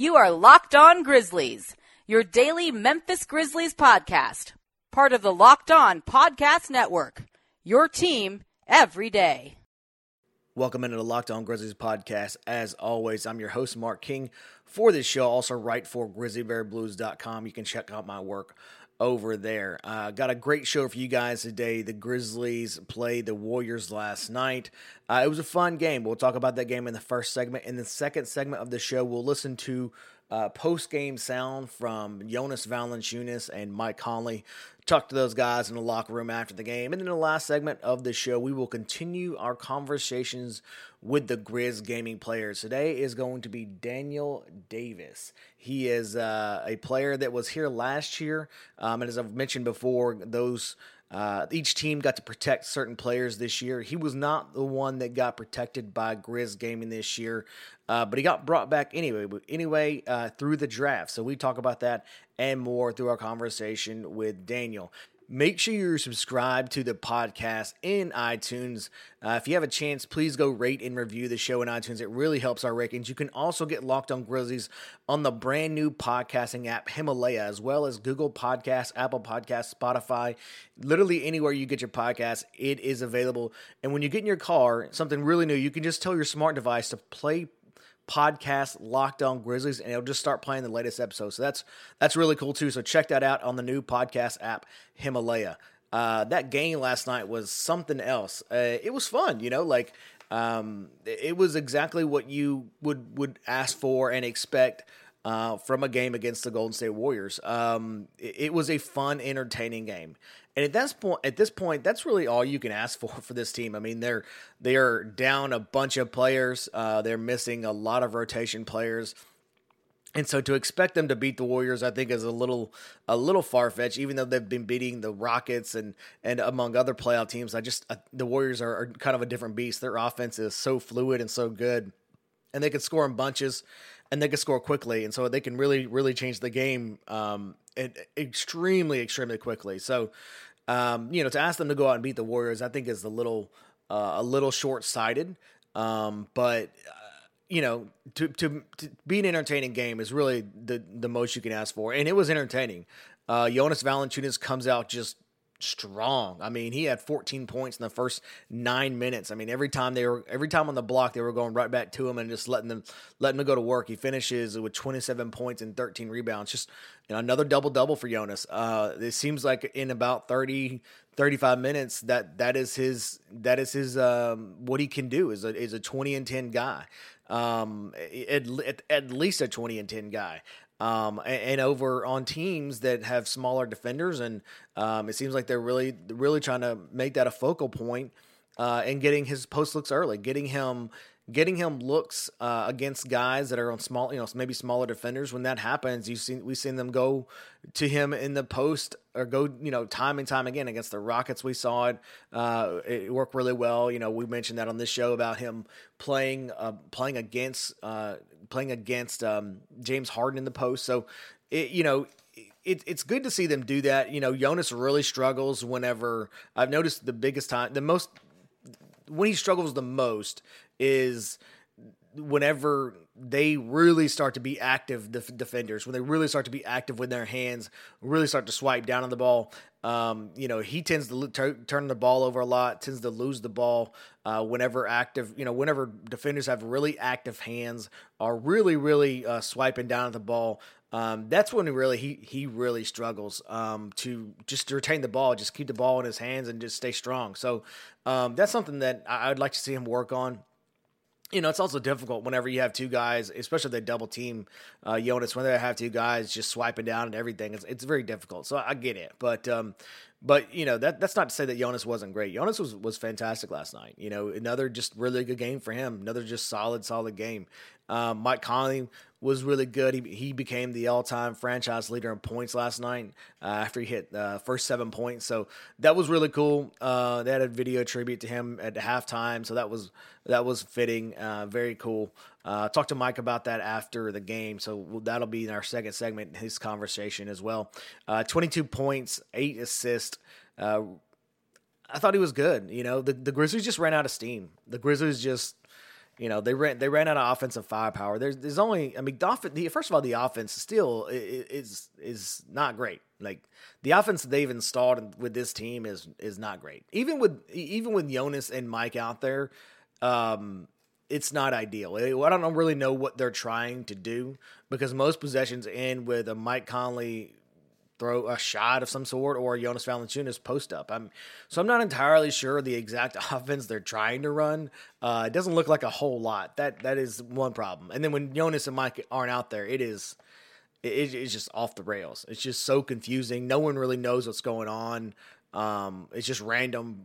You are Locked On Grizzlies, your daily Memphis Grizzlies podcast, part of the Locked On Podcast Network. Your team every day. Welcome into the Locked On Grizzlies podcast. As always, I'm your host, Mark King, for this show. Also, write for grizzlybearblues.com. You can check out my work over there. Uh, got a great show for you guys today. The Grizzlies played the Warriors last night. Uh, it was a fun game. We'll talk about that game in the first segment. In the second segment of the show, we'll listen to uh, post game sound from Jonas Valanciunas and Mike Conley. Talk to those guys in the locker room after the game. And in the last segment of the show, we will continue our conversations with the Grizz gaming players. Today is going to be Daniel Davis. He is uh, a player that was here last year. Um, and as I've mentioned before, those uh, each team got to protect certain players this year. He was not the one that got protected by Grizz Gaming this year, uh, but he got brought back anyway. Anyway, uh, through the draft. So we talk about that and more through our conversation with Daniel. Make sure you're subscribed to the podcast in iTunes. Uh, if you have a chance, please go rate and review the show in iTunes. It really helps our rankings. You can also get Locked on Grizzlies on the brand new podcasting app Himalaya, as well as Google Podcasts, Apple Podcasts, Spotify. Literally anywhere you get your podcast, it is available. And when you get in your car, something really new, you can just tell your smart device to play podcast Locked On Grizzlies, and it'll just start playing the latest episode. So that's that's really cool too. So check that out on the new podcast app Himalaya. Uh, that game last night was something else. Uh, it was fun, you know, like um, it was exactly what you would would ask for and expect uh, from a game against the Golden State Warriors. Um, it, it, was a fun, entertaining game. And at this point, at this point, that's really all you can ask for for this team. I mean, they're they are down a bunch of players. Uh, they're missing a lot of rotation players. And so to expect them to beat the Warriors, I think is a little a little far fetched. Even though they've been beating the Rockets and and among other playoff teams, I just uh, the Warriors are, are, kind of a different beast. Their offense is so fluid and so good, and they can score in bunches, and they can score quickly, and so they can really really change the game um, extremely, extremely quickly. So, um, you know, to ask them to go out and beat the Warriors, I think is a little, uh, a little short sighted. Um, but uh, you know, to, to, to be an entertaining game is really the the most you can ask for, and it was entertaining. Uh, Jonas Valanciunas comes out just strong. I mean, he had 14 points in the first nine minutes. I mean, every time they were every time on the block, they were going right back to him and just letting them letting them go to work. He finishes with 27 points and 13 rebounds. Just you know, another double double for Jonas. Uh, it seems like in about 30 35 minutes that that is his that is his um, what he can do is a is a 20 and 10 guy. Um, at, at, at least a 20 and 10 guy um, and, and, over on teams that have smaller defenders, and um, it seems like they're really really trying to make that a focal point uh, and getting his post looks early, getting him getting him looks uh, against guys that are on small, you know, maybe smaller defenders. When that happens, you see we've seen them go to him in the post or go, you know, time and time again against the Rockets. We saw it. Uh, it worked really well. You know, we mentioned that on this show about him playing uh, playing against uh, playing against um, James Harden in the post. So, it, you know, it, it's good to see them do that. You know, Jonas really struggles whenever I've noticed the biggest time, the most when he struggles the most is whenever they really start to be active def- defenders, when they really start to be active with their hands, really start to swipe down on the ball. Um, you know, he tends to t- turn the ball over a lot, tends to lose the ball uh, whenever active. You know, whenever defenders have really active hands, are really, really uh, swiping down at the ball. Um, that's when he really he he really struggles um, to just to retain the ball, just keep the ball in his hands and just stay strong. So um, that's something that I, would like to see him work on you know, it's also difficult whenever you have two guys, especially the double team uh, Jonas, when they have two guys just swiping down and everything. It's, it's very difficult. So I get it. But, um, but you know that that's not to say that Jonas wasn't great. Jonas was was fantastic last night. You know, another just really good game for him. Another just solid, solid game. Um, Mike Conley was really good. He he became the all time franchise leader in points last night uh, after he hit uh, first seven points. So that was really cool. Uh, they had a video tribute to him at halftime, so that was that was fitting. Uh, very cool. Uh, talked to Mike about that after the game, so that'll be in our second segment, his conversation as well. Uh, Twenty two points, eight assists. I thought he was good. You know, the the Grizzlies just ran out of steam. The Grizzlies just you know they ran they ran out of offensive firepower. There's there's only I mean the, first of all the offense still is is not great. Like the offense they've installed with this team is is not great. Even with even with Jonas and Mike out there, um, it's not ideal. I don't really know what they're trying to do because most possessions end with a Mike Conley throw a shot of some sort or Jonas Valanciunas post up. I'm so I'm not entirely sure the exact offense they're trying to run. Uh, it doesn't look like a whole lot. That that is one problem. And then when Jonas and Mike aren't out there, it is it, it's just off the rails. It's just so confusing. No one really knows what's going on. Um, it's just random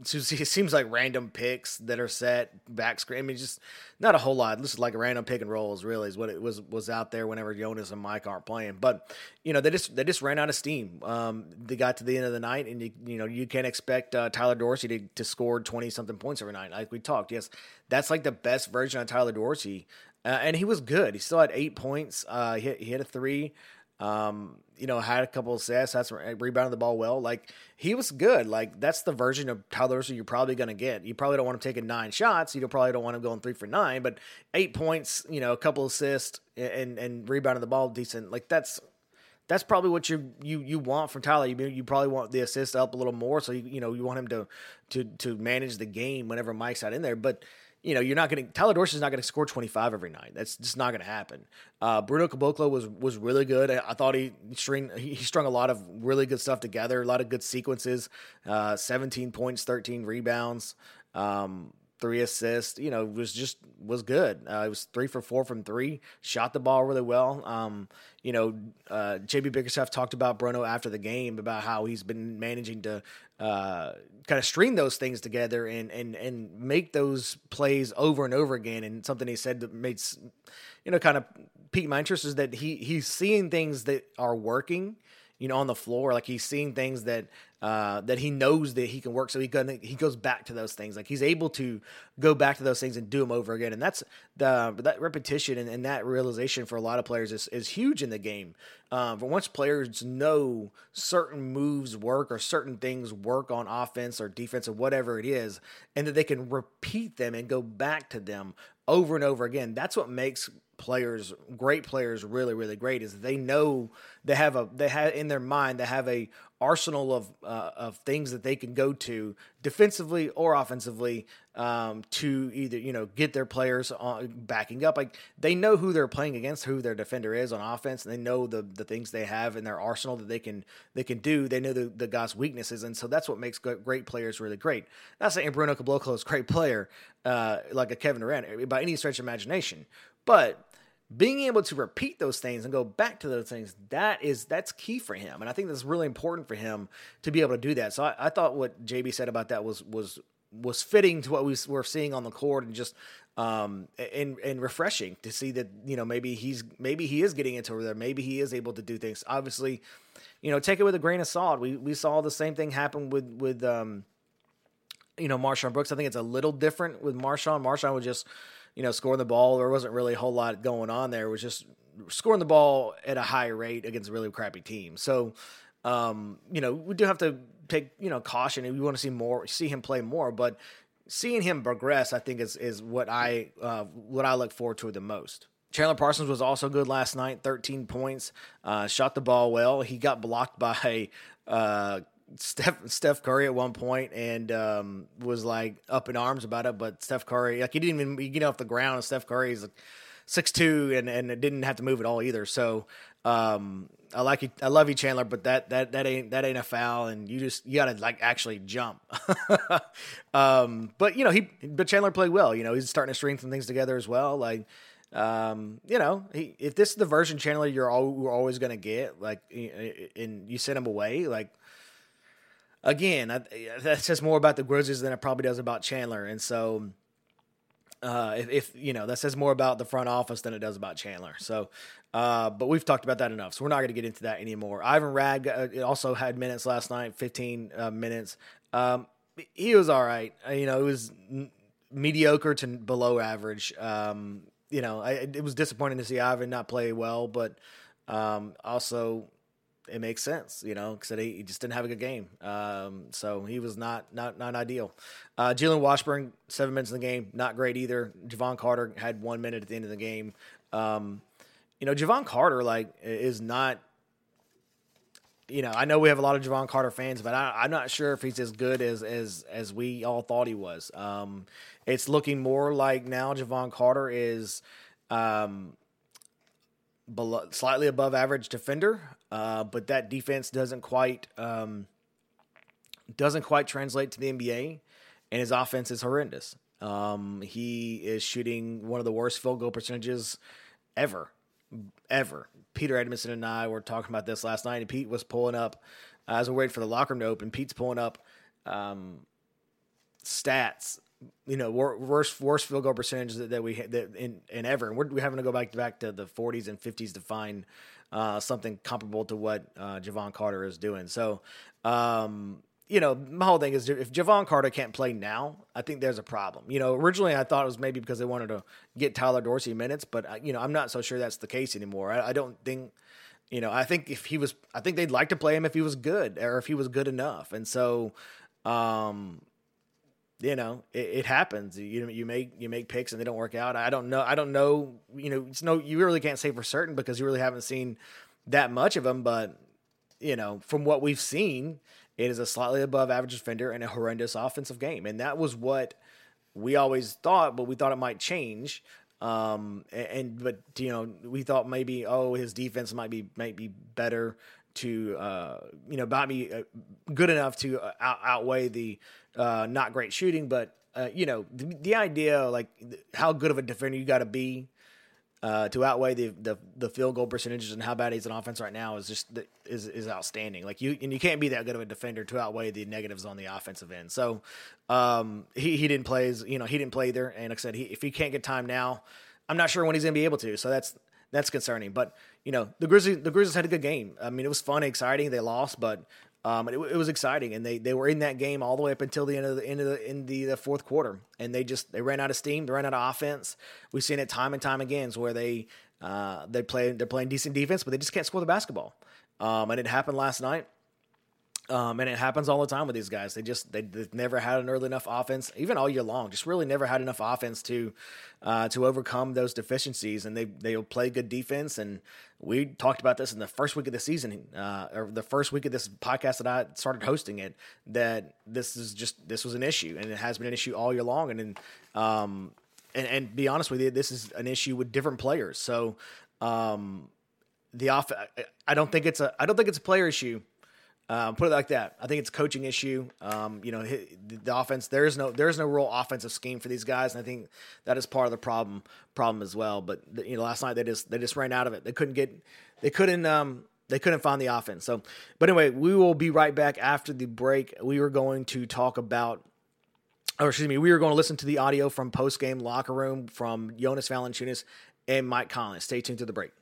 it seems like random picks that are set back screen. I mean, just not a whole lot. This is like a random pick and rolls. Really, is what it was was out there whenever Jonas and Mike aren't playing. But you know, they just they just ran out of steam. Um, they got to the end of the night, and you you know you can't expect uh, Tyler Dorsey to, to score twenty something points every night. Like we talked, yes, that's like the best version of Tyler Dorsey, uh, and he was good. He still had eight points. Uh, he, hit, he hit a three. Um, you know, had a couple of assists, had some uh, rebounded the ball well. Like he was good. Like that's the version of Tyler Dorsey you're probably going to get. You probably don't want him taking nine shots. You probably don't want him going three for nine, but eight points, you know, a couple assists and and rebounding the ball decent. Like that's that's probably what you you you want from Tyler. You you probably want the assist up a little more, so you you know you want him to to to manage the game whenever Mike's not in there, but you know, you're not going to Tyler Dorsey's not going to score 25 every night. That's just not going to happen. Uh, Bruno Caboclo was was really good. I, I thought he string he, strung a lot of really good stuff together, a lot of good sequences. Uh, 17 points, 13 rebounds. Um, three assists. You know, was just was good. Uh, it was three for four from three. Shot the ball really well. Um, you know, uh, JB Bickerstaff talked about Bruno after the game about how he's been managing to uh, kind of string those things together and and and make those plays over and over again. And something he said that made you know kind of piqued my interest is that he he's seeing things that are working you know, on the floor. Like he's seeing things that uh, that he knows that he can work. So he gonna, he goes back to those things. Like he's able to go back to those things and do them over again. And that's the that repetition and, and that realization for a lot of players is, is huge in the game. Um, but once players know certain moves work or certain things work on offense or defense or whatever it is, and that they can repeat them and go back to them over and over again, that's what makes players, great players, really, really great is they know they have a they have in their mind they have a arsenal of uh, of things that they can go to defensively or offensively um, to either you know get their players on, backing up. Like they know who they're playing against, who their defender is on offense, and they know the the things they have in their arsenal that they can they can do. They know the, the guy's weaknesses, and so that's what makes great players really great. Not saying Bruno Caboclo is a great player uh, like a Kevin Durant by any stretch of imagination, but being able to repeat those things and go back to those things that is that's key for him. And i think that's really important for him to be able to do that. So i, I thought what jb said about that was was was fitting to what we were seeing on the court and just um and and refreshing to see that you know maybe he's maybe he is getting into there. Maybe he is able to do things. Obviously you know take it with a grain of salt. We we saw the same thing happen with with um you know MarShon Brooks. I think it's a little different with MarShon MarShon was just you know, scoring the ball. There wasn't really a whole lot going on there. It was just scoring the ball at a high rate against a really crappy team. So, um, you know, we do have to take, you know, caution and we want to see more, see him play more, but seeing him progress, I think is, is what I, uh, what I look forward to the most. Chandler Parsons was also good last night, 13 points, uh, shot the ball well. He got blocked by uh, Steph Steph Curry at one point and um, was like up in arms about it, but Steph Curry like he didn't even get off the ground. And Steph Curry's like six two and and didn't have to move at all either. So um, I like you, I love you, Chandler, but that that that ain't that ain't a foul, and you just you gotta like actually jump. um, but you know he but Chandler played well. You know he's starting to string some things together as well. Like um, you know, he, if this is the version Chandler you're, all, always to get, like, and you send him away, like, again, I, that says more about the Grizzlies than it probably does about Chandler. And so, uh, if, if, you know, that says more about the front office than it does about Chandler. So, uh, but we've talked about that enough, so we're not going to get into that anymore. Ivan Rabb uh, also had minutes last night, 15 uh, minutes. Um, he was all right. Uh, you know, it was n- mediocre to below average. Um, you know, I, it was disappointing to see Ivan not play well, but um, also it makes sense, you know, because he, just didn't have a good game. Um, so he was not not not ideal. Uh, Julian Washburn, seven minutes in the game, not great either. Jevon Carter had one minute at the end of the game. Um, you know, Jevon Carter like is not. You know, I know we have a lot of Jevon Carter fans, but I, am not sure if he's as good as as as we all thought he was. Um, it's looking more like now Jevon Carter is um, below, slightly above average defender, uh, but that defense doesn't quite um, doesn't quite translate to the NBA, and his offense is horrendous. Um, he is shooting one of the worst field goal percentages ever, ever. Peter Edmondson and I were talking about this last night, and Pete was pulling up as we're waiting for the locker room to open. Pete's pulling up um, stats you know, worst worst field goal percentages that, that we that in, in ever, and we're, we're having to go back back to the 40s and 50s to find uh, something comparable to what uh, Jevon Carter is doing. So, um, you know, my whole thing is if Jevon Carter can't play now, I think there's a problem. You know, originally I thought it was maybe because they wanted to get Tyler Dorsey minutes, but uh, you know, I'm not so sure that's the case anymore. I, I don't think. You know, I think if he was, I think they'd like to play him if he was good or if he was good enough. And so, um, you know, it, it, happens. You you make you make picks and they don't work out. I don't know. I don't know. You know, it's no. You really can't say for certain because you really haven't seen that much of him. But you know, from what we've seen, it is a slightly above average defender and a horrendous offensive game, and that was what we always thought. But we thought it might change. Um, and, and but you know, we thought maybe oh his defense might be might be better to uh, you know might be uh, good enough to uh, out- outweigh the uh, not great shooting, but uh, you know the, the, idea like how good of a defender you got to be uh, to outweigh the, the, the field goal percentages and how bad he's an offense right now is just is is outstanding. Like you and you can't be that good of a defender to outweigh the negatives on the offensive end. So um, he he didn't play as you know he didn't play either. And like I said, he, if he can't get time now, I'm not sure when he's going to be able to. So that's that's concerning. But you know the Grizzlies the Grizzlies had a good game. I mean it was fun, exciting. They lost, but um, it, it, was exciting, and they, they were in that game all the way up until the end of the end of the in the, the, fourth quarter, and they just they ran out of steam, they ran out of offense. We've seen it time and time again, where they uh, they play they're playing decent defense, but they just can't score the basketball. Um, and it happened last night. Um, and it happens all the time with these guys. They just they, have never had an early enough offense, even all year long. Just really never had enough offense to uh, to overcome those deficiencies. And they they'll play good defense. And we talked about this in the first week of the season, uh, or the first week of this podcast that I started hosting it. That this is just this was an issue, and it has been an issue all year long. And then, um, and and be honest with you, this is an issue with different players. So, um, the off, I don't think it's a I don't think it's a player issue. Um, put it like that. I think it's a coaching issue. Um, you know, the offense. There is no there is no real offensive scheme for these guys, and I think that is part of the problem problem as well. But you know, last night they just they just ran out of it. They couldn't get they couldn't um, they couldn't find the offense. So, but anyway, we will be right back after the break. We were going to talk about or excuse me, we were going to listen to the audio from post game locker room from Jonas Valanciunas and Mike Conley. Stay tuned to the break.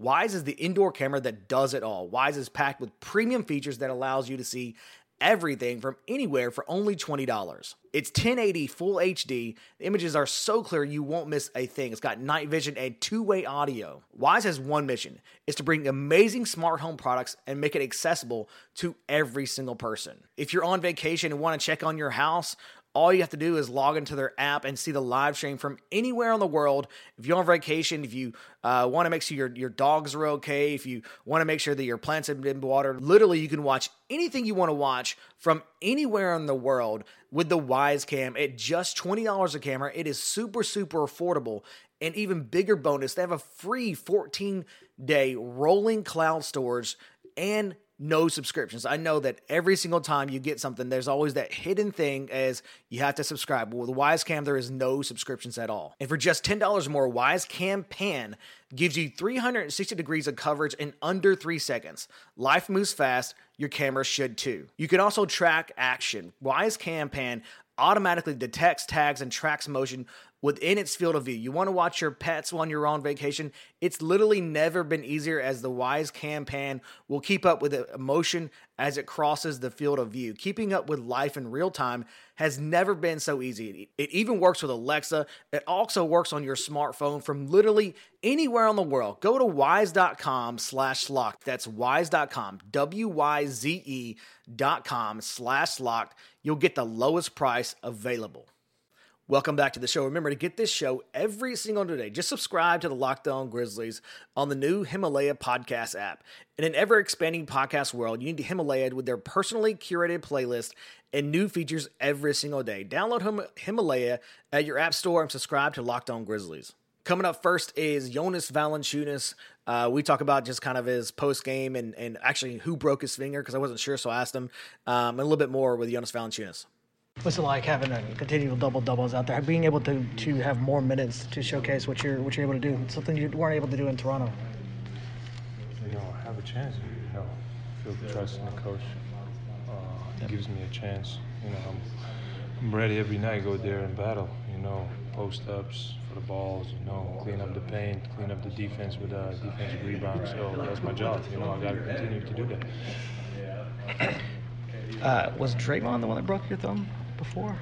Wyze is the indoor camera that does it all. Wyze is packed with premium features that allows you to see everything from anywhere for only $20. It's 1080 full HD. The images are so clear you won't miss a thing. It's got night vision and two-way audio. Wyze has one mission, is to bring amazing smart home products and make it accessible to every single person. If you're on vacation and want to check on your house all you have to do is log into their app and see the live stream from anywhere in the world. If you're on vacation, if you uh, want to make sure your, your dogs are okay, if you want to make sure that your plants have been watered, literally you can watch anything you want to watch from anywhere in the world with the Wyze Cam at just $20 a camera. It is super, super affordable. And even bigger bonus, they have a free 14 day rolling cloud storage and no subscriptions. I know that every single time you get something, there's always that hidden thing as you have to subscribe. With Wyze Cam, there is no subscriptions at all. And for just $10 more, Wyze Cam Pan gives you 360 degrees of coverage in under three seconds. Life moves fast, your camera should too. You can also track action. Wyze Cam Pan automatically detects, tags, and tracks motion within its field of view. You want to watch your pets while you're on vacation. It's literally never been easier as the Wyze Cam Pan will keep up with the emotion as it crosses the field of view. Keeping up with life in real time has never been so easy. It even works with Alexa. It also works on your smartphone from literally anywhere in the world. Go to wyze.com slash locked. That's wyze.com, W-Y-Z-E dot com slash locked. You'll get the lowest price available. Welcome back to the show. Remember to get this show every single day. Just subscribe to the Locked On Grizzlies on the new Himalaya podcast app. In an ever expanding podcast world, you need Himalaya with their personally curated playlist and new features every single day. Download Him- Himalaya at your app store and subscribe to Locked On Grizzlies. Coming up first is Jonas Valanciunas. Uh, we talk about just kind of his post game and, and actually who broke his finger because I wasn't sure, so I asked him um, a little bit more with Jonas Valanciunas. What's it like having a continual double doubles out there? Being able to, to have more minutes to showcase what you're what you're able to do, something you weren't able to do in Toronto. You know, have a chance. You know, feel the trust in the coach. Uh, he gives me a chance. You know, I'm, I'm ready every night. Go there and battle. You know, post ups for the balls. You know, clean up the paint, clean up the defense with uh, defensive rebounds. So that's my job. You know, I got to continue to do that. Uh, was Draymond the one that broke your thumb before?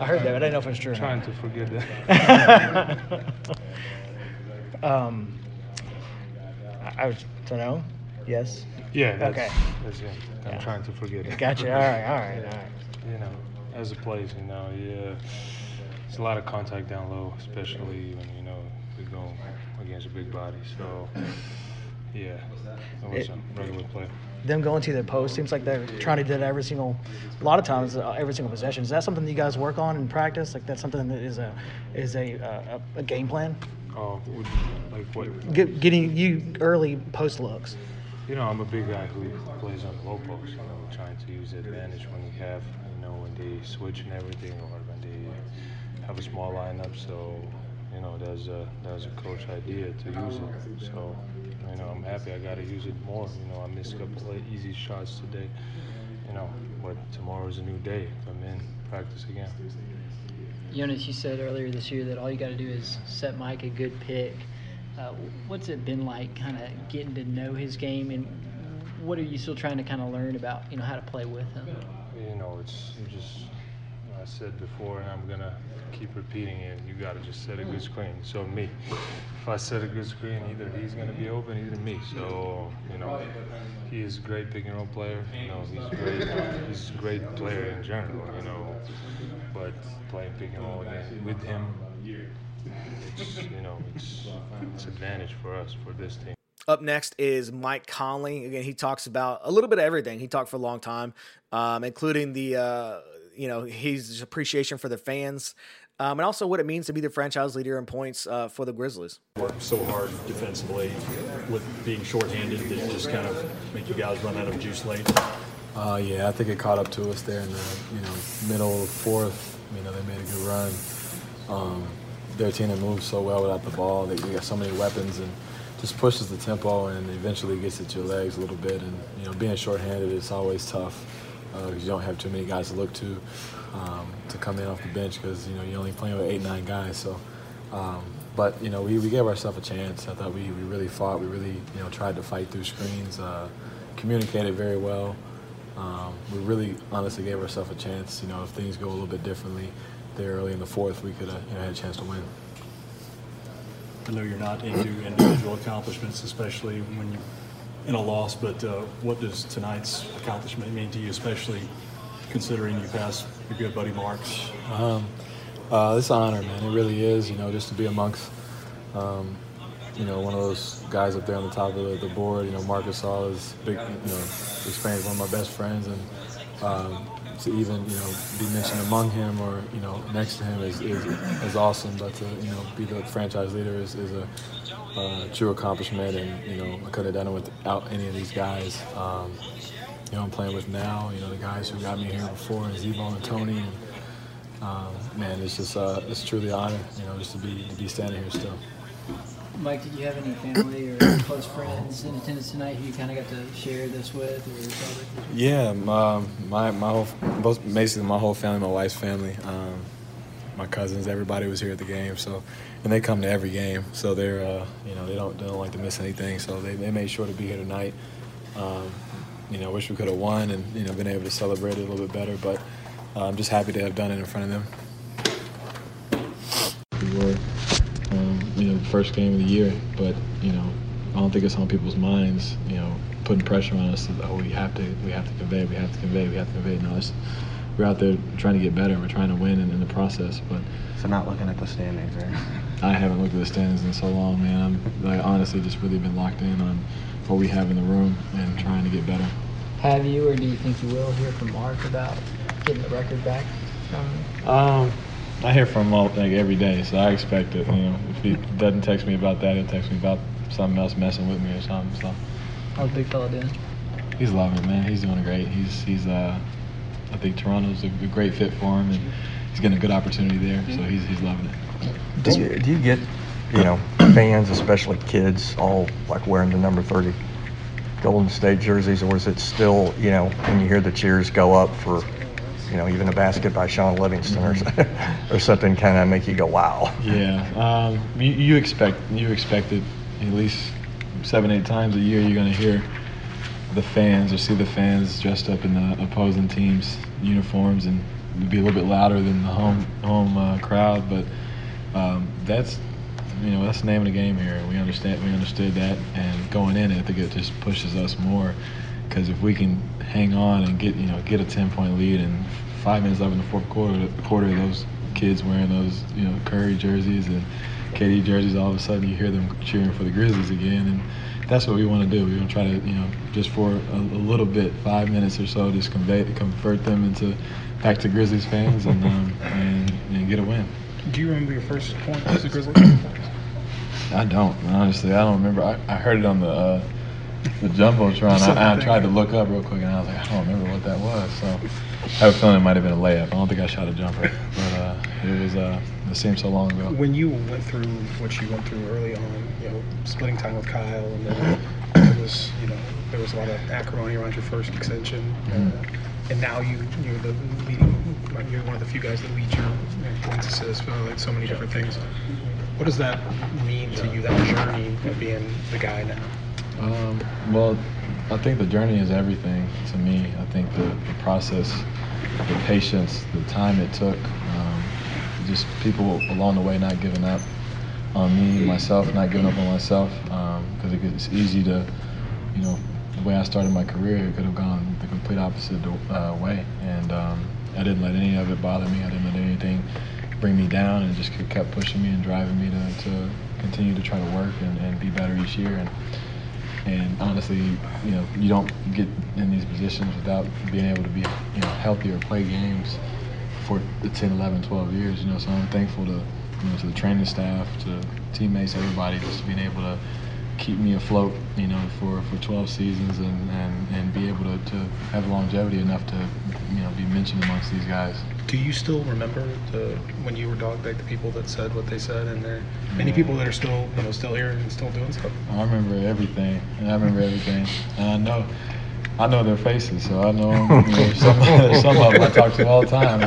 I heard that. but I didn't know if it was true. or not. Trying to forget that. Um, I, I was don't know. Yes. yeah, that's, Okay. that's it. I'm Yeah. trying to forget it. Gotcha. All right. All right. All right. you know, as a place, you know, yeah, it's a lot of contact down low, especially when you know we go against a big body. So, yeah, it was It- a regular play. Them going to the post seems like they're trying to do that every single, a lot of times, uh, every single possession. Is that something that you guys work on in practice? Like that's something that is a is a uh, a, a game plan? Oh, like what? Get, getting you early post looks. You know, I'm a big guy who plays on the low post. You know, trying to use the advantage when you have, you know, when they switch and everything, or when they have a small lineup. So, you know, that's a that's a coach idea to use it. So, you know, I'm happy I got to use it more. You know, I missed a couple of easy shots today. You know, but tomorrow's a new day. Come in, practice again. Jonas, you said earlier this year that all you got to do is set Mike a good pick. Uh, what's it been like, kind of getting to know his game, and what are you still trying to kind of learn about, you know, how to play with him? You know, it's just I said before, and I'm gonna keep repeating it. You gotta just set a good screen. So me, if I set a good screen, either he's gonna be open, either me. So you know, he is a great pick and roll player. You know, he's great. He's a great player in general. You know, but playing pick and roll again with him, it's you know, it's it's advantage for us for this team. Up next is Mike Conley. Again, he talks about a little bit of everything. He talked for a long time, um, including the uh, you know his appreciation for the fans, um, and also what it means to be the franchise leader in points uh, for the Grizzlies. worked so hard defensively with being shorthanded that it just kind of make you guys run out of juice late. Uh, yeah, I think it caught up to us there in the you know middle of fourth. You know they made a good run. Um, their team that moves so well without the ball. They, they got so many weapons and just pushes the tempo and eventually gets at your legs a little bit. And you know being shorthanded is always tough because you don't have too many guys to look to um, to come in off the bench because you know you're only playing with eight nine guys. So. Um, but you know, we, we gave ourselves a chance. I thought we, we really fought. We really you know tried to fight through screens, uh, communicated very well. Um, we really honestly gave ourselves a chance. You know, if things go a little bit differently there early in the fourth, we could have you know, had a chance to win. I know you're not into individual accomplishments, especially when you're in a loss, but uh, what does tonight's accomplishment mean to you, especially considering you passed your good buddy Mark? Um, uh, it's an honor, man. It really is. You know, just to be amongst, um, you know, one of those guys up there on the top of the, the board. You know, Marc Gasol is big. You know, experience one of my best friends, and um, to even you know be mentioned among him or you know next to him is is, is awesome. But to you know be the franchise leader is, is a true accomplishment, and you know I could have done it without any of these guys. Um, you know, I'm playing with now. You know, the guys who got me here before, and Z-Bo and Tony. And, um, man, it's just uh, it's truly an honor, you know, just to be to be standing here still. Mike, did you have any family or close friends in attendance tonight who you kind of got to share this with or celebrate this with? Yeah, my my, my whole both basically my whole family, my wife's family. Um, my cousins, everybody was here at the game. So, and they come to every game, so they're uh, you know they don't they don't like to miss anything. So they, they made sure to be here tonight. Um, you know, wish we could have won and you know been able to celebrate it a little bit better, but uh, I'm just happy to have done it in front of them. First game of the year, but you know, I don't think it's on people's minds. You know, putting pressure on us. That, oh, we have to, we have to convey, we have to convey, we have to convey. No, it's, we're out there trying to get better. We're trying to win in, in the process. But so not looking at the standings, right? I haven't looked at the standings in so long, man. I'm like honestly just really been locked in on what we have in the room and trying to get better. Have you, or do you think you will hear from Mark about getting the record back? From um, I hear from him all, like every day, so I expect it. You know, if he doesn't text me about that, he'll text me about something else messing with me or something. So. How's big fella doing? He's loving it, man. He's doing great. He's he's uh, I think Toronto's a, a great fit for him, and he's getting a good opportunity there. So he's he's loving it. Do you, do you get, you know, fans, especially kids, all like wearing the number 30 Golden State jerseys, or is it still, you know, when you hear the cheers go up for, you know, even a basket by Shaun Livingston or, or something, kind of make you go, wow? Yeah, um, you, you expect you expect it at least seven eight times a year. You're gonna hear the fans or see the fans dressed up in the opposing team's uniforms and be a little bit louder than the home home uh, crowd, but um, that's you know that's the name of the game here. We understand we understood that, and going in, I think it just pushes us more because if we can hang on and get you know get a ten point lead and five minutes left in the fourth quarter, quarter those kids wearing those you know Curry jerseys and KD jerseys, all of a sudden you hear them cheering for the Grizzlies again, and that's what we want to do. We want to try to you know just for a, a little bit, five minutes or so, just convey convert them into back to Grizzlies fans and um, and, and get a win. Do you remember your first point as a Grizzlies? I don't honestly. I don't remember. I, I heard it on the uh, the jumbotron. I, I tried to look up real quick, and I was like, I don't remember what that was. So I have a feeling it might have been a layup. I don't think I shot a jumper, but uh, it was. Uh, it seemed so long ago. When you went through what you went through early on, you know, splitting time with Kyle, and then it was, you know, there was a lot of acrimony around your first extension, Mm-hmm. uh, and now you you're the leading. You're one of the few guys that lead your points assists, like so many different things. What does that mean to you? That journey of being the guy now. Um, well, I think the journey is everything to me. I think the, the process, the patience, the time it took, um, just people along the way not giving up on me, myself, not giving up on myself, because it, it's easy to, you know, the way I started my career, it could have gone the complete opposite uh, way, and um, I didn't let any of it bother me. I didn't let anything bring me down, and just kept pushing me and driving me to, to continue to try to work and, and be better each year. And, and honestly, you know, you don't get in these positions without being able to be, you know, healthy or play games for the 10, 11, 12 years. You know, so I'm thankful to, you know, to the training staff, to teammates, everybody, just being able to keep me afloat, you know, for, for 12 seasons and, and, and be able to, to have longevity enough to, you know, be mentioned amongst these guys. Do you still remember the when you were dog like the people that said what they said, and there many people that are still you know still here and still doing stuff? I remember everything, and I remember everything, and I know, I know their faces, so I know, you know some, some of them I talk to all the time.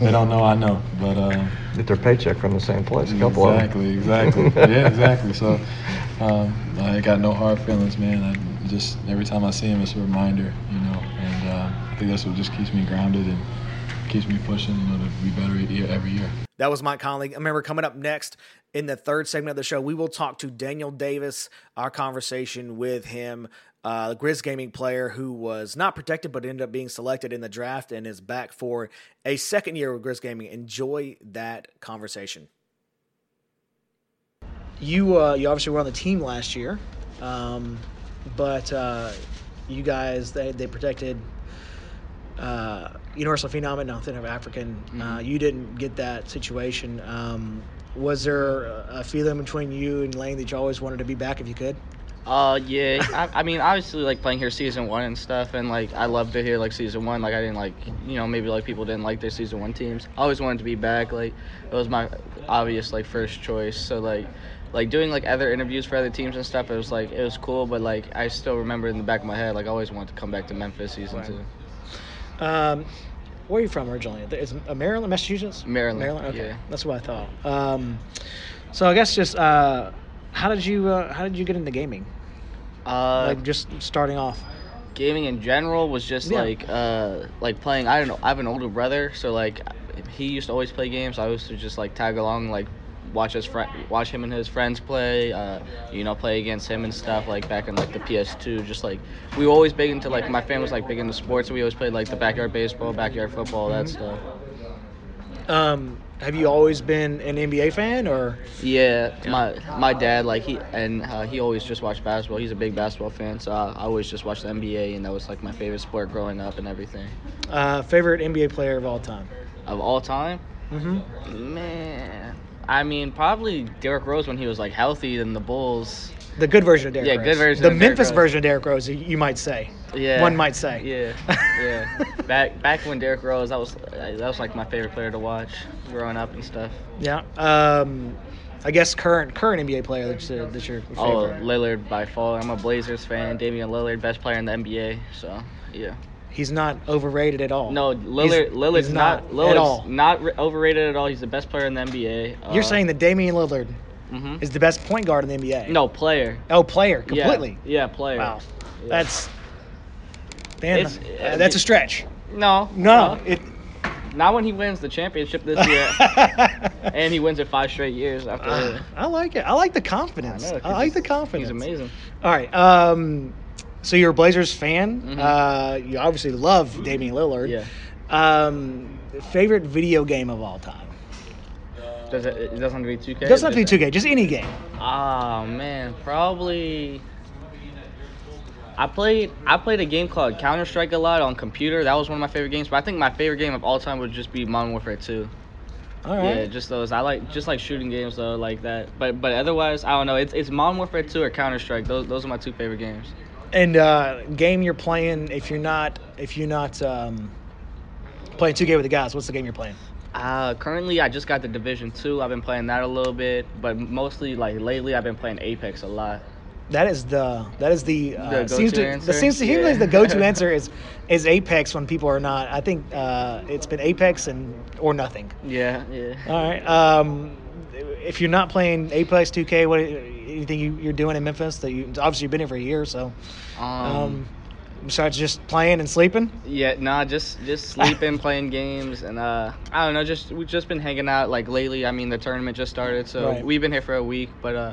they don't know I know, but uh, Get their paycheck from the same place. A couple exactly, exactly, yeah, exactly. So um, I got no hard feelings, man. I just every time I see him, it's a reminder, you know, and uh, I think that's what just keeps me grounded and keeps me pushing, you know, to be better year, every year. That was Mike Conley. I remember coming up next in the third segment of the show, we will talk to Daniel Davis, our conversation with him, uh, the Grizz Gaming player who was not protected but ended up being selected in the draft and is back for a second year with Grizz Gaming. Enjoy that conversation. You uh, you obviously were on the team last year, um, but uh, you guys they they protected uh, Universal Phenom and nothing of African. Uh, you didn't get that situation. Um, was there a a feeling between you and Lane that you always wanted to be back if you could? Uh, yeah. I, I mean, obviously, like playing here season one and stuff, and like I loved it here, like season one. Like I didn't like, you know, maybe like people didn't like their season one teams. I always wanted to be back. Like it was my obvious like first choice. So like, like doing like other interviews for other teams and stuff. It was like it was cool, but like I still remember in the back of my head, like I always wanted to come back to Memphis season Right. two. Um, where are you from originally? Is it Maryland, Massachusetts? Maryland, Maryland. Okay, yeah. that's what I thought. Um, so I guess just uh, how did you uh, how did you get into gaming? Uh, like just starting off. gaming in general was just Yeah. like uh like playing i don't know i have an older brother so like he used to always play games i used to just like tag along like watch his friend watch him and his friends play uh you know play against him and stuff like back in like the ps2 just like we were always big into like my family was like big into sports so we always played like the backyard baseball backyard football that Mhm. stuff Um, have you always been an NBA fan or? yeah my my dad like he and uh, he always just watched basketball he's a big basketball fan so I, I always just watched the nba and that was like my favorite sport growing up and everything Uh, favorite NBA player of all time? of all time Mm-hmm. Man, I mean, probably Derrick Rose when he was like healthy in the Bulls. The good version of Derrick Yeah, Rose. good version The of Memphis Rose. version of Derrick Rose, you- you might say. Yeah, One might say. Yeah, yeah. back back when Derrick Rose, that was that was like my favorite player to watch growing up and stuff. Yeah. Um, I guess current current NBA player that's, uh, that's your favorite. Oh, Lillard by far. I'm a Blazers fan. Damian Lillard, best player in the NBA. So yeah. He's not overrated at all. No, Lillard. He's- Lillard's he's not. at Lillard's all. not re- overrated at all. He's the best player in the NBA. You're Uh, saying that Damian Lillard Mhm. is the best point guard in the NBA? No player. Oh, player, completely. Yeah, player. Wow. Yeah. That's man, uh, that's a stretch. No. No, it. Not when he wins the championship this year, and he wins it five straight years after. Ah, I like it. I like the confidence. I I, like the confidence. he's amazing. All right. Um, so you're a Blazers fan. Mhm. Uh, you obviously love Damian Lillard. Yeah. Um, favorite video game of all time? Does it, it doesn't have to be 2K? It doesn't have to be 2K, just any game. Oh man, probably. I played I played a game called Counter Strike a lot on computer. That was one of my favorite games. But I think my favorite game of all time would just be Modern Warfare 2. All right. Yeah, just those. I like just like shooting games though, like that. But but otherwise, I don't know. It's it's Modern Warfare 2 or Counter Strike. Those those are my two favorite games. And uh, game you're playing if you're not if you're not um, playing 2K with the guys, what's the game you're playing? Uh, currently, I just got the Division Two. I've been playing that a little bit, but mostly like lately, I've been playing Apex a lot. That is the that is the, uh, The seems to answer? that seems to Yeah. the go-to answer is is Apex when people are not. I think uh, it's been Apex and or nothing. Yeah, yeah. All right. Um, if you're not playing Apex 2K, what anything you, you're doing in Memphis that you obviously you've been here for a year, so Um, um, besides just playing and sleeping. Yeah, nah, just just sleeping, playing games, and uh, I don't know. Just we've just been hanging out like lately. I mean, the tournament just started, so Right. we've been here for a week. But uh,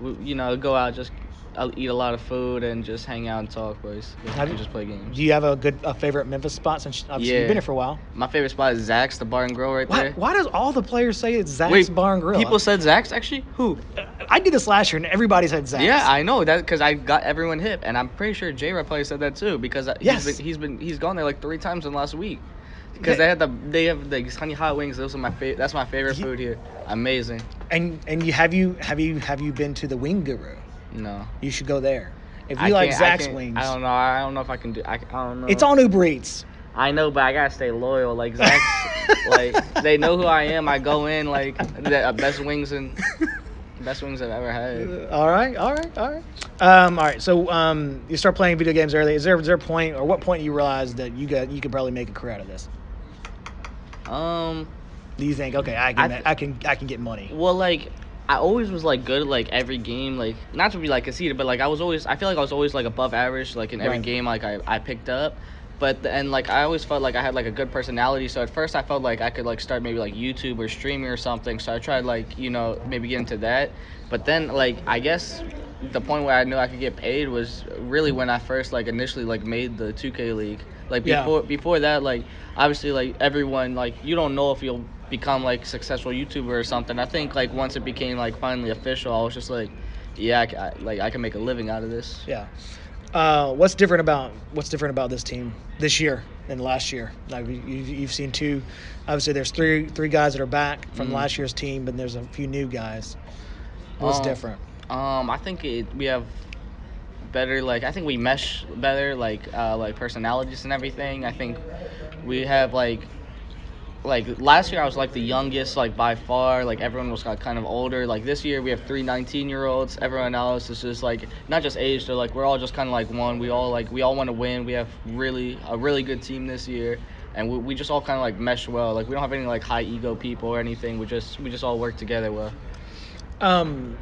we, you know, go out, just I'll eat a lot of food and just hang out and talk, boys. Have you- just play games. Do you have a good a favorite Memphis spot since obviously you've Yeah. been here for a while? My favorite spot is Zach's, the bar and grill right Why, there. why does all the players say it's Zach's Wait, Bar and Grill? People said Zach's actually. Who? Uh, I did this last year and everybody said Zach's. Yeah, I know that because I got everyone hip, and I'm pretty sure J. Rod probably said that too because uh, Yes. he's been he's been he's gone there like three times in the last week. Because they had the they have the honey hot wings. Those are my favorite. That's my favorite food here. Amazing. And and you have you have you have you been to the Wing Guru? No. You should go there. If you I like can't- I Zach's wings, I don't know. I don't know if I can do. I, I don't know. it's on Uber Eats. I know, but I gotta stay loyal. Like Zach's, like they know who I am. I go in like the uh, best wings and best wings I've ever had. All right, all right, all right. Um, all right. So um, you start playing video games early. Is there is there a point or what point you realize that you got you could probably make a career out of this? Um. Do you think okay, I can I I, can I can get money? Well, like I always was like good at like every game, like not to be like conceited, but like I was always I feel like I was always like above average, like in every Right. game like I, I picked up. But the, and like I always felt like I had like a good personality, so at first I felt like I could like start maybe like YouTube or streaming or something. So I tried like you know maybe get into that. But then like I guess the point where I knew I could get paid was really when I first like initially like made the 2K league. Like Yeah. before before that like obviously like everyone like you don't know if you'll become like successful YouTuber or something. I think like once it became like finally official, I was just like, yeah, I, I- like I can make a living out of this. Yeah. Uh, what's different about what's different about this team this year than last year? Like you, you've, you've seen two. Obviously, there's three three guys that are back from Mhm. last year's team, but there's a few new guys. What's Um, different? Um, I think it, we have better like I think we mesh better like uh, like personalities and everything. I think we have like like last year I was like the youngest like by far like everyone was got kind of older like this year we have three 19 year olds everyone else is just like not just age they're like we're all just kind of like one we all like we all want to win we have really a really good team this year and we, we just all kind of like mesh well. Like we don't have any like high ego people or anything. We just we just all work together well. Um,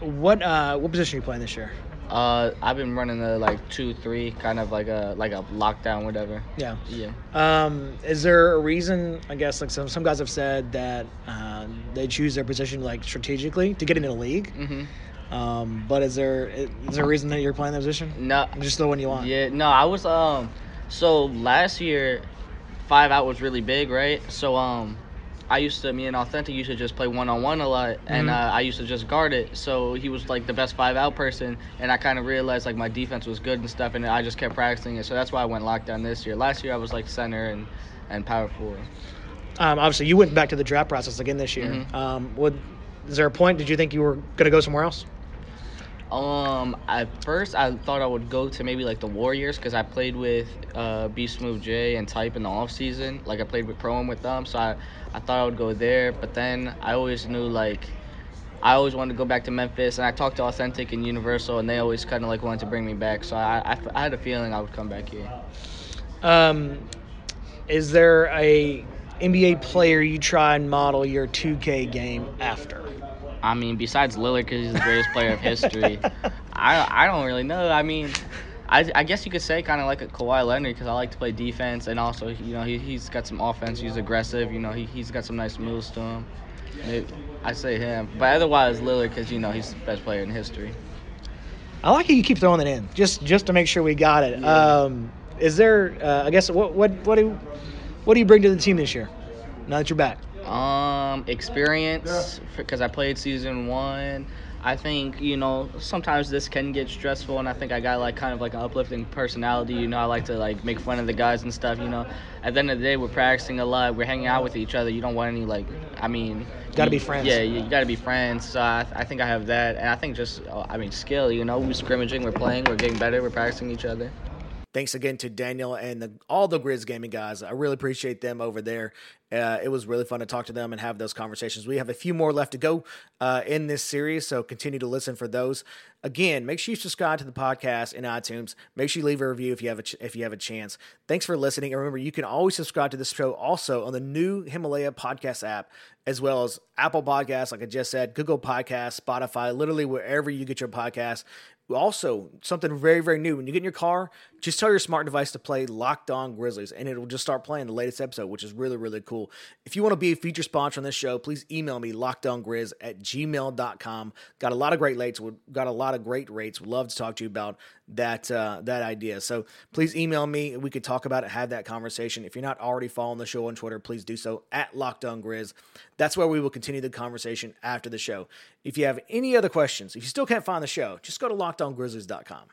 what uh, what position are you playing this year? Uh, I've been running the like two three, kind of like a like a lockdown, whatever. Yeah. Yeah. Um, is there a reason? I guess like some some guys have said that uh, they choose their position like strategically to get into the league. Mhm. Um, but is there is there a reason that you're playing that position? No, just the one you want. Yeah, no, I was um so last year five out was really big, right? So um I used to me and Authentic used to just play one on one a lot and Mhm. uh, I used to just guard it. So he was like the best five out person and I kind of realized like my defense was good and stuff and I just kept practicing it. So that's why I went lockdown this year. Last year I was like center and and power forward. Um, obviously, you went back to the draft process again this year. Mhm. Um, would is there a point? Did you think you were going to go somewhere else? Um, at first I thought I would go to maybe like the Warriors because I played with uh, Beast Move J and Type in the off season. Like I played with Pro and with them, so I, I thought I would go there. But then I always knew like I always wanted to go back to Memphis, and I talked to Authentic and Universal, and they always kind of like wanted to bring me back. So I, I, I had a feeling I would come back here. Um, is there a NBA player you try and model your 2K game after? I mean, besides Lillard, because he's the greatest player of history, I I don't really know. I mean, I, I guess you could say kind of like a Kawhi Leonard because I like to play defense and also you know he he's got some offense. He's aggressive. You know he he's got some nice moves to him. Maybe, I say him, but otherwise Lillard because you know he's the best player in history. I like how you keep throwing it in just just to make sure we got it. Um, is there? Uh, I guess what what what do what do you bring to the team this year? Now that you're back, Um, experience because I played season one. I think you know sometimes this can get stressful, and I think I got like kind of like an uplifting personality. You know, I like to like make fun of the guys and stuff. You know, at the end of the day, we're practicing a lot. We're hanging out with each other. You don't want any like, I mean, Gotta be friends. Yeah, you, got to be friends. So I, I think I have that, and I think just uh, I mean skill. You know, we're scrimmaging, we're playing, we're getting better, we're practicing each other. Thanks again to Daniel and the, all the Grizz Gaming guys. I really appreciate them over there. Uh, it was really fun to talk to them and have those conversations. We have a few more left to go uh, in this series, so continue to listen for those. Again, make sure you subscribe to the podcast in iTunes. Make sure you leave a review if you have a ch- if you have a chance. Thanks for listening, and remember you can always subscribe to this show also on the new Himalaya podcast app, as well as Apple Podcasts, like I just said, Google Podcasts, Spotify, literally wherever you get your podcasts. Also, something very, very new. When you get in your car, just tell your smart device to play Locked On Grizzlies, and it'll just start playing the latest episode, which is really, really cool. If you want to be a feature sponsor on this show, please email me, lockedongrizz at gmail.com. Got a lot of great rates. Got a lot of great rates. Would love to talk to you about that uh, that idea. So please email me. We could talk about it, have that conversation. If you're not already following the show on Twitter, please do so at Locked On Grizz. That's where we will continue the conversation after the show. If you have any other questions, if you still can't find the show, just go to lockedongrizzlies.com.